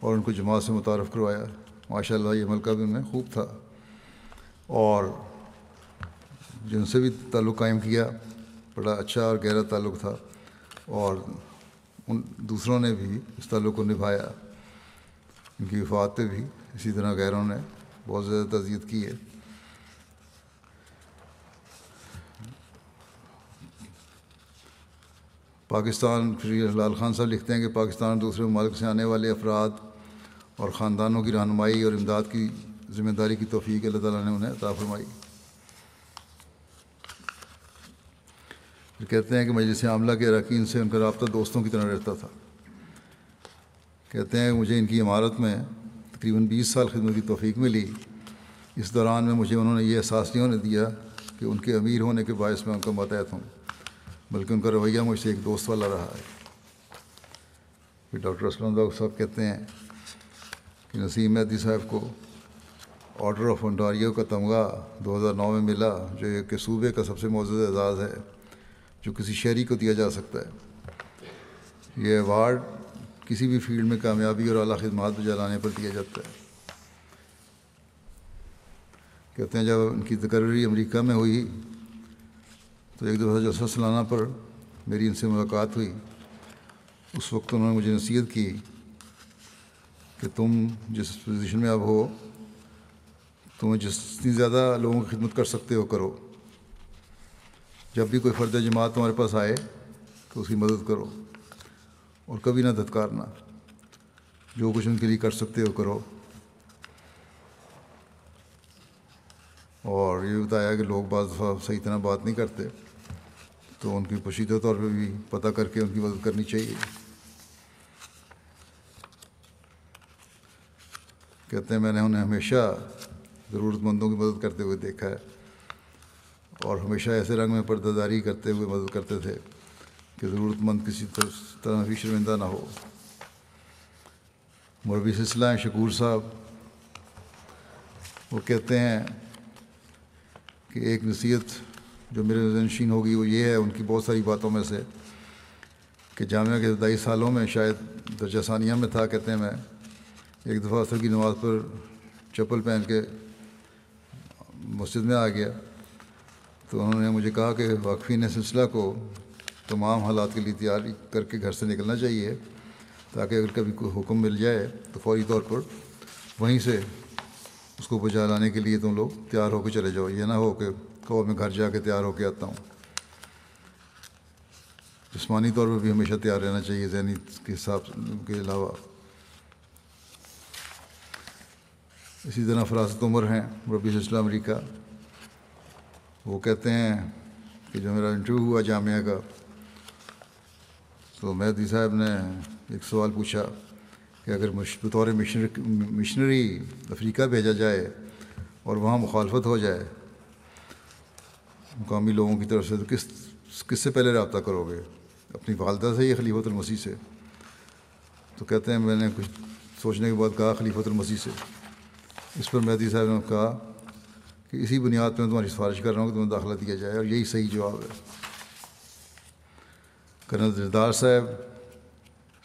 S1: اور ان کو جماعت سے متعارف کروایا۔ ماشاء اللہ یہ عمل کا بھی میں خوب تھا۔ اور جن سے بھی تعلق قائم کیا، بڑا اچھا اور گہرا تعلق تھا، اور ان دوسروں نے بھی اس تعلق کو نبھایا، ان کی وفات پہ بھی اسی طرح غیروں نے بہت زیادہ تزیت کی ہے۔ پاکستان فری لال خان صاحب لکھتے ہیں کہ پاکستان دوسرے ممالک سے آنے والے افراد اور خاندانوں کی رہنمائی اور امداد کی ذمہ داری کی توفیق اللہ تعالیٰ نے انہیں عطا فرمائی۔ پھر کہتے ہیں کہ مجلس عاملہ کے اراکین سے ان کا رابطہ دوستوں کی طرح رہتا تھا۔ کہتے ہیں مجھے ان کی عمارت میں تقریباً بیس سال خدمت کی توفیق ملی۔ اس دوران میں مجھے انہوں نے یہ احساس نہیں ہونے دیا کہ ان کے امیر ہونے کے باعث میں ان کا ماتحت ہوں، بلکہ ان کا رویہ مجھ سے ایک دوست والا رہا ہے۔ پھر ڈاکٹر اسلم داغ صاحب کہتے ہیں کہ نسیم مہدی صاحب کو آرڈر آف انٹاریو کا تمغہ دو ہزار نو میں ملا، جو ایک صوبے کا سب سے معزز اعزاز ہے۔ جو کسی شہری کو دیا جا سکتا ہے۔ یہ ایوارڈ کسی بھی فیلڈ میں کامیابی اور اعلیٰ خدمات بجا لانے پر دیا جاتا ہے۔ کہتے ہیں جب ان کی تقرری امریکہ میں ہوئی تو ایک دفعہ جلسہ سالانہ پر میری ان سے ملاقات ہوئی۔ اس وقت انہوں نے مجھے نصیحت کی کہ تم جس پوزیشن میں اب ہو، تمہیں جتنی زیادہ لوگوں کی خدمت کر سکتے ہو، کرو۔ جب بھی کوئی فرد جماعت تمہارے پاس آئے تو اس کی مدد کرو اور کبھی نہ دھتکارنا۔ جو کچھ ان کے لیے کر سکتے ہو کرو۔ اور یہ بتایا کہ لوگ بعض دفعہ صحیح طرح بات نہیں کرتے، تو ان کی پوشیدہ طور پہ بھی پتہ کر کے ان کی مدد کرنی چاہیے۔ کہتے ہیں، میں نے انہیں ہمیشہ ضرورت مندوں کی مدد کرتے ہوئے دیکھا ہے۔ اور ہمیشہ ایسے رنگ میں پردہ داری کرتے ہوئے مدد کرتے تھے کہ ضرورت مند کسی طرح بھی شرمندہ نہ ہو۔ مربی سلسلہ شکور صاحب، وہ کہتے ہیں کہ ایک نصیحت جو میرے نشین ہوگی وہ یہ ہے، ان کی بہت ساری باتوں میں سے کہ جامعہ کے ابتدائی سالوں میں شاید درجہ ثانیہ میں تھا، کہتے ہیں میں، ایک دفعہ عصر کی نماز پر چپل پہن کے مسجد میں آ گیا۔ تو انہوں نے مجھے کہا کہ واقفین سلسلہ کو تمام حالات کے لیے تیاری کر کے گھر سے نکلنا چاہیے تاکہ اگر کبھی کوئی حکم مل جائے تو فوری طور پر وہیں سے اس کو بجا لانے کے لیے تم لوگ تیار ہو کے چلے جاؤ۔ یہ نہ ہو کہ کہو میں گھر جا کے تیار ہو کے آتا ہوں۔ جسمانی طور پر بھی ہمیشہ تیار رہنا چاہیے ذہنی کے حساب کے علاوہ۔ اسی طرح فراست عمر ہیں ربی اسلام امریکہ۔ وہ کہتے ہیں کہ جو میرا انٹرویو ہوا جامعہ کا، تو مہدی صاحب نے ایک سوال پوچھا کہ اگر بطور مشنری افریقہ بھیجا جائے اور وہاں مخالفت ہو جائے، مقامی لوگوں کی طرف سے تو کس کس سے پہلے رابطہ کرو گے؟ اپنی والدہ سے یا خلیفۃ المسیح سے؟ تو کہتے ہیں میں نے کچھ سوچنے کے بعد کہا خلیفۃ المسیح سے۔ اس پر مہدی صاحب نے کہا کہ اسی بنیاد پہ میں تمہاری سفارش کر رہا ہوں کہ تمہیں داخلہ دیا جائے اور یہی صحیح جواب ہے۔ کرنل دلدار صاحب،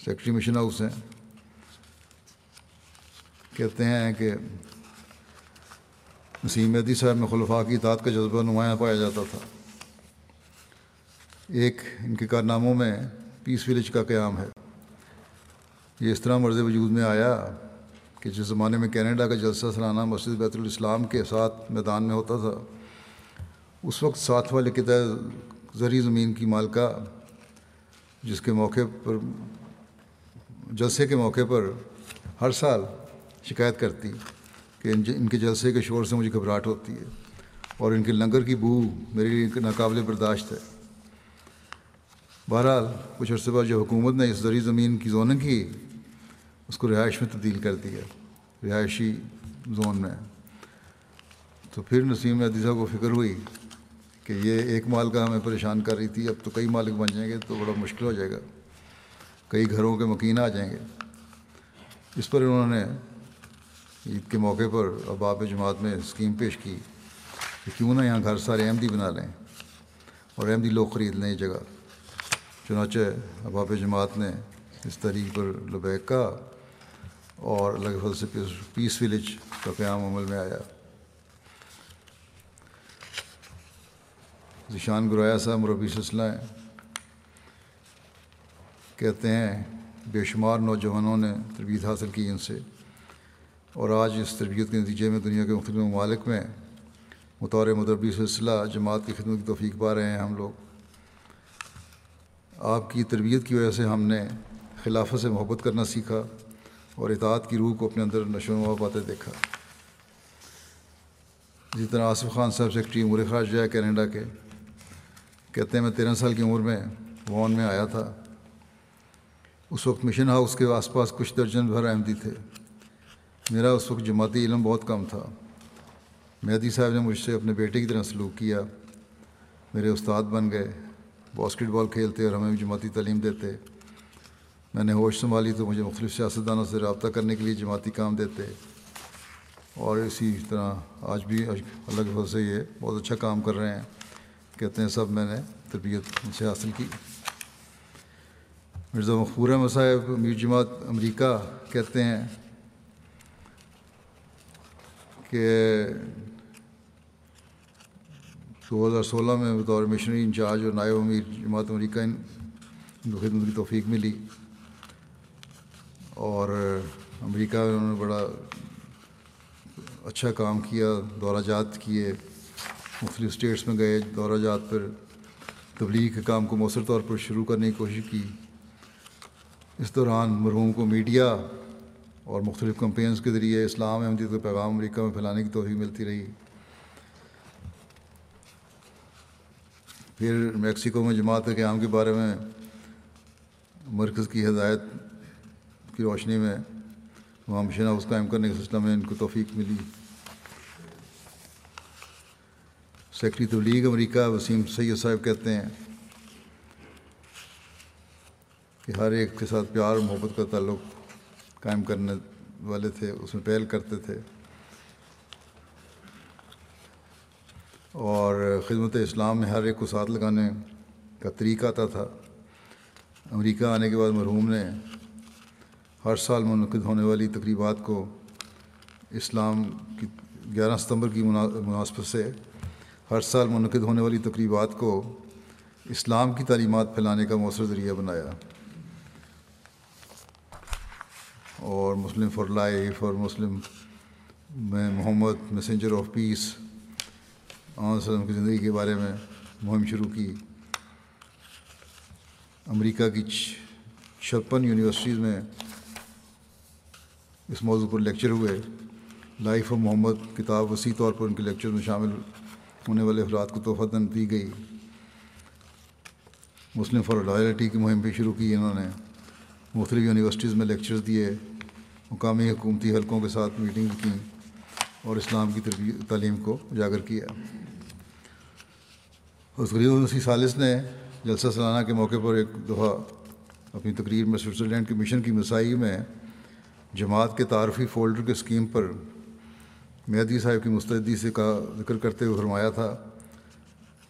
S1: سیکٹری مشن ہاؤس ہیں۔ کہتے ہیں کہ نسیم مہدی صاحب میں خلفاء کی اطاعت کا جذبہ نمایاں پایا جاتا تھا۔ ایک ان کے کارناموں میں پیس ولیج کا قیام ہے۔ یہ اس طرح مرض وجود میں آیا کہ جس زمانے میں کینیڈا کا جلسہ سالانہ مسجد بیت الاسلام کے ساتھ میدان میں ہوتا تھا، اس وقت ساتھ والے کے زرعی زمین کی مالکہ جس کے موقع پر، جلسے کے موقع پر ہر سال شکایت کرتی کہ ان کے جلسے کے شور سے مجھے گھبراہٹ ہوتی ہے اور ان کے لنگر کی بو میرے لیے ناقابل برداشت ہے۔ بہرحال، کچھ عرصے بعد جو حکومت نے اس زرعی زمین کی زوننگ کی اس کو رہائش میں تبدیل کر دیا رہائشی زون میں۔ تو پھر نسیم عدیثہ کو فکر ہوئی کہ یہ ایک مال کا ہمیں پریشان کر رہی تھی، اب تو کئی مالک بن جائیں گے تو بڑا مشکل ہو جائے گا۔ کئی گھروں کے مکین آ جائیں گے۔ اس پر انہوں نے عید کے موقع پر اباب جماعت میں اسکیم پیش کی کہ کیوں نہ یہاں گھر سارے احمدی بنا لیں اور احمدی لوگ خرید لیں یہ جگہ۔ چنانچہ اباب جماعت نے اس طریق پر لبیک کا اور لگ بھگ سے پیس ولیج کا قیام عمل میں آیا۔ ذیشان گرایا صاحب مربی سلسلہ کہتے ہیں بے شمار نوجوانوں نے تربیت حاصل کی ان سے۔ اور آج اس تربیت کے نتیجے میں دنیا کے مختلف ممالک میں مطور مدربی سلسلہ جماعت کی خدمت کی توفیق پا رہے ہیں ہم لوگ۔ آپ کی تربیت کی وجہ سے ہم نے خلافت سے محبت کرنا سیکھا۔ اور اطاعت کی روح کو اپنے اندر نشو نما پاتے دیکھا۔ اسی طرح آصف خان صاحب سیکٹری امور خراج ہے کینیڈا کے، کہتے ہیں میں تیرہ سال کی عمر میں وان میں آیا تھا۔ اس وقت مشن ہاؤس کے آس پاس کچھ درجن بھر احمدی تھے۔ میرا اس وقت جماعتی علم بہت کم تھا۔ مہدی صاحب نے مجھ سے اپنے بیٹے کی طرح سلوک کیا۔ میرے استاد بن گئے، باسکٹ بال کھیلتے اور ہمیں جماعتی تعلیم دیتے۔ میں نے ہوش سنبھالی تو مجھے مختلف سیاستدانوں سے رابطہ کرنے کے لیے جماعتی کام دیتے اور اسی طرح آج بھی الگ سے یہ بہت اچھا کام کر رہے ہیں۔ کہتے ہیں سب میں نے تربیت ان سے حاصل کی۔ مرزا مقبورہ مصاحب میر جماعت امریکہ کہتے ہیں کہ دو ہزار سولہ میں بطور مشنری انچارج اور نائب امیر جماعت امریکہ ان کو خدمت کی توفیق ملی۔ اور امریکہ میں انہوں نے بڑا اچھا کام کیا، دورہ جات کیے، مختلف اسٹیٹس میں گئے، دورہ جات پر تبلیغ کے کام کو مؤثر طور پر شروع کرنے کی کوشش کی۔ اس دوران مرحوم کو میڈیا اور مختلف کمپینس کے ذریعے اسلام احمدیت کے پیغام امریکہ میں پھیلانے کی توفیق ملتی رہی۔ پھر میکسیکو میں جماعت کے قیام کے بارے میں مرکز کی ہدایت کی روشنی میں وہاں مشین ہاؤس قائم کرنے کے سلسلہ میں ان کو توفیق ملی۔ سیکٹری تبلیغ امریکہ وسیم سید صاحب کہتے ہیں کہ ہر ایک کے ساتھ پیار محبت کا تعلق قائم کرنے والے تھے، اس میں پہل کرتے تھے۔ اور خدمت اسلام میں ہر ایک کو ساتھ لگانے کا طریقہ آتا تھا۔ امریکہ آنے کے بعد مرحوم نے ہر سال منعقد ہونے والی تقریبات کو اسلام کی گیارہ ستمبر کی مناسبت سے ہر سال منعقد ہونے والی تقریبات کو اسلام کی تعلیمات پھیلانے کا مؤثر ذریعہ بنایا۔ اور مسلم فار لائف، اور مسلم میں محمد میسنجر آف پیس وسلم کی زندگی کے بارے میں مہم شروع کی۔ امریکہ کی چھپن یونیورسٹیز میں اس موضوع پر لیکچر ہوئے۔ لائف آف محمد، کتاب وسیع طور پر ان کے لیکچر میں شامل ہونے والے افراد کو تحفہ دی گئی۔ مسلم فار لائلٹی کی مہم بھی شروع کی انہوں نے۔ مختلف یونیورسٹیز میں لیکچرز دیے۔ مقامی حکومتی حلقوں کے ساتھ میٹنگ کی اور اسلام کی تعلیم کو اجاگر کیا۔ اس غریب مسیح سالس نے جلسہ سالانہ کے موقع پر ایک دفعہ اپنی تقریر میں سوئٹزرلینڈ کے مشن کی مسائی میں جماعت کے تعارفی فولڈر کے اسکیم پر میدی صاحب کی مستعدی سے کا ذکر کرتے ہوئے فرمایا تھا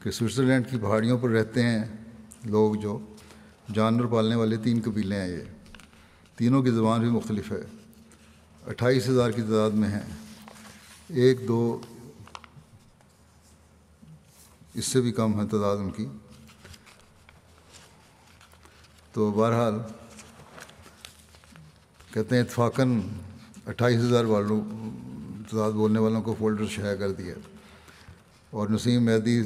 S1: کہ سوئٹزرلینڈ کی پہاڑیوں پر رہتے ہیں لوگ جو جانور پالنے والے تین قبیلے ہیں یہ۔ تینوں کی زبان بھی مختلف ہے۔ اٹھائیس ہزار کی تعداد میں ہیں۔ ایک، دو، اس سے بھی کم ہے تعداد ان کی۔ تو بہرحال کہتے ہیں اتفاقاً اٹھائیس ہزار والوں تعداد بولنے والوں کو فولڈر شائع کر دیا۔ اور نسیم مہدی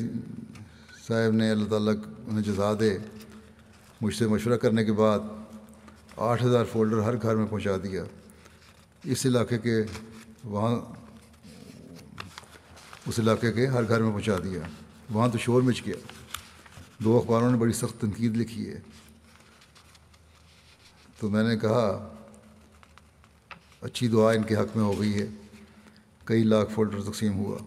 S1: صاحب نے اللہ تعالیٰ انہیں جزا دے۔ مجھ سے مشورہ کرنے کے بعد آٹھ ہزار فولڈر ہر گھر میں پہنچا دیا۔ اس علاقے کے وہاں، اس علاقے کے ہر گھر میں پہنچا دیا۔ وہاں تو شور مچ گیا۔ دو اخباروں نے بڑی سخت تنقید لکھی ہے۔ تو میں نے کہا اچھی دعا ان کے حق میں ہو گئی ہے۔ کئی لاکھ فولڈر تقسیم ہوا۔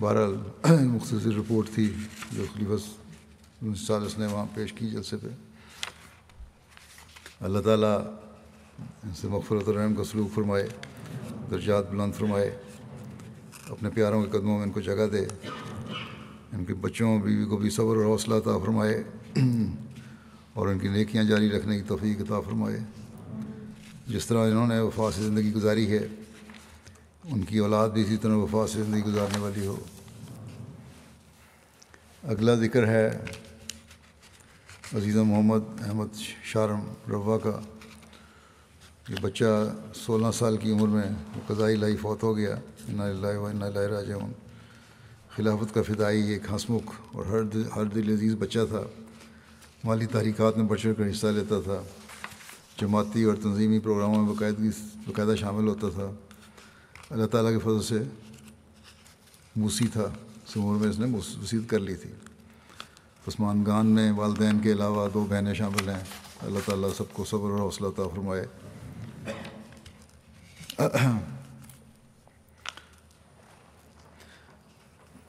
S1: بہرحال مختصر رپورٹ تھی جو خلیفہ سالس نے وہاں پیش کی جلسے پہ۔ اللہ تعالیٰ ان سے مغفرت الرحم کا سلوک فرمائے، درجات بلند فرمائے، اپنے پیاروں کے قدموں میں ان کو جگہ دے۔ ان کے بچوں، بیوی کو بھی صبر اور حوصلہ عطا فرمائے۔ اور ان کی نیکیاں جاری رکھنے کی توفیق عطا فرمائے۔ جس طرح انہوں نے وفا سے زندگی گزاری ہے، ان کی اولاد بھی اسی طرح وفا سے زندگی گزارنے والی ہو۔ اگلا ذکر ہے عزیزہ محمد احمد شارم روا کا یہ بچہ سولہ سال کی عمر میں قضائی لائی فوت ہو گیا۔ اللہ و اللہ راجعون۔ خلافت کا فدائی ایک ہنسمکھ اور ہر دل ہر دل عزیز بچہ تھا۔ مالی تحریکات میں بڑھ چڑھ کر حصہ لیتا تھا۔ جماعتی اور تنظیمی پروگراموں میں باقاعدگی باقاعدہ شامل ہوتا تھا۔ اللہ تعالیٰ کے فضل سے موسی تھا اس عمر میں اس نے وسیع کر لی تھی۔ عثمان گان میں والدین کے علاوہ دو بہنیں شامل ہیں۔ اللہ تعالیٰ سب کو صبر اور حوصلہ عطا فرمائے۔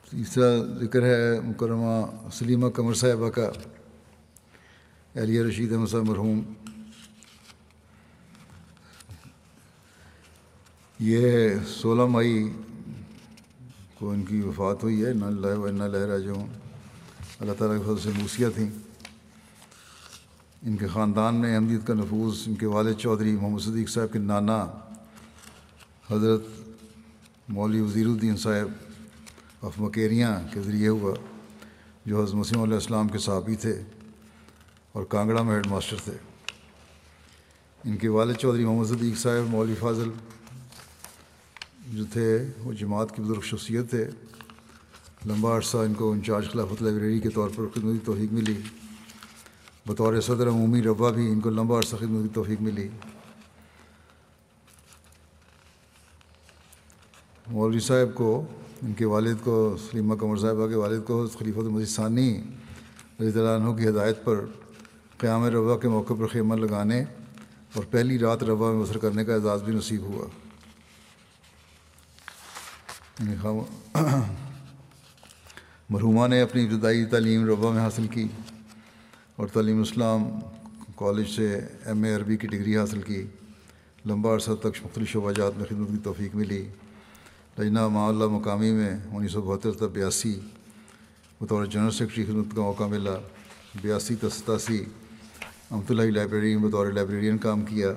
S1: تیسرا ذکر ہے مکرمہ سلیمہ قمر صاحبہ کا۔ علیہ رشید احمد صاحب مرحوم۔ یہ سولہ مئی کو ان کی وفات ہوئی ہے نہ اللہ و نہ لہرا جو اللہ تعالیٰ کے فضل سے موسیہ تھیں۔ ان کے خاندان میں احمدیت کا نفوذ، ان کے والد چودھری، محمد صدیق صاحب کے نانا، حضرت مولوی وزیر الدین صاحب آف مکیریاں کے ذریعے ہوا، جو حضرت مسیم علیہ السلام کے صحابی تھے اور کانگڑا میں ہیڈ ماسٹر تھے۔ ان کے والد چودھری، محمد صدیق صاحب مولوی فاضل جو تھے، وہ جماعت کی بزرگ شخصیت تھے۔ لمبا عرصہ ان کو انچارج خلافت لائبریری کے طور پر خدمتی توفیق ملی۔ بطور صدر عمومی ربا بھی ان کو لمبا عرصہ خدمت کی توفیق ملی۔ مولوی صاحب کو، ان کے والد کو، سلیمہ قمر صاحبہ کے والد کو خلیفۃ المزید ثانی رضی اللہ عنہ کی ہدایت پر قیام ربا کے موقع پر خیمہ لگانے اور پہلی رات ربا میں بسر کرنے کا اعزاز بھی نصیب ہوا۔ مرحومہ نے اپنی ابتدائی تعلیم ربا میں حاصل کی اور تعلیم اسلام کالج سے ایم اے عربی کی ڈگری حاصل کی، لمبا عرصہ تک مختلف شعبہ جات میں خدمت کی توفیق ملی۔ لجنہ ماں اللہ مقامی میں انیس سو بہتر تک بیاسی بطور جنرل سیکرٹری خدمت کا موقع ملا۔ بیاسی تا ستاسی امت اللہ لائبریری میں بطور لائبریرین کام کیا۔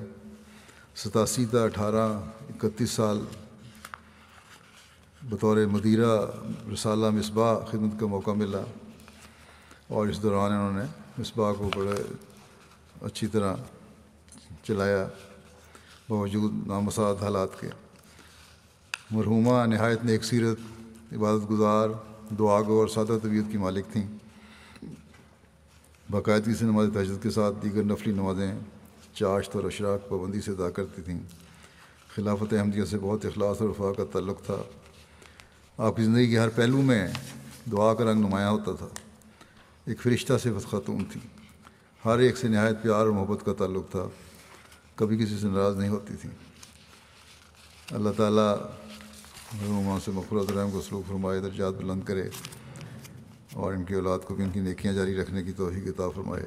S1: ستاسی تا اٹھارہ اکتیس سال بطور مدیرہ رسالہ مصباح خدمت کا موقع ملا اور اس دوران انہوں نے مصباح کو بڑے اچھی طرح چلایا، باوجود نامساد حالات کے۔ مرحومہ نہایت نیک سیرت، عبادت گزار دعا گو اور سادہ طبیعت کی مالک تھیں۔ باقاعدگی سے نماز تہجد کے ساتھ دیگر نفلی نمازیں چاشت اور اشراق پابندی سے ادا کرتی تھیں۔ خلافت احمدیہ سے بہت اخلاص اور وفا کا تعلق تھا۔ آپ کی زندگی کے ہر پہلو میں دعا کا رنگ نمایاں ہوتا تھا۔ ایک فرشتہ سے خاتون تھی۔ ہر ایک سے نہایت پیار اور محبت کا تعلق تھا۔ کبھی کسی سے ناراض نہیں ہوتی تھیں اللہ تعالیٰ مرحوما سے مفرت الرحم کو سلوک فرمائے، درجات بلند کرے اور ان کی اولاد کو بھی ان کی نیکیاں جاری رکھنے کی توفیق عطا فرمائے۔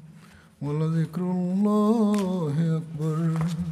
S1: ولذكر الله أكبر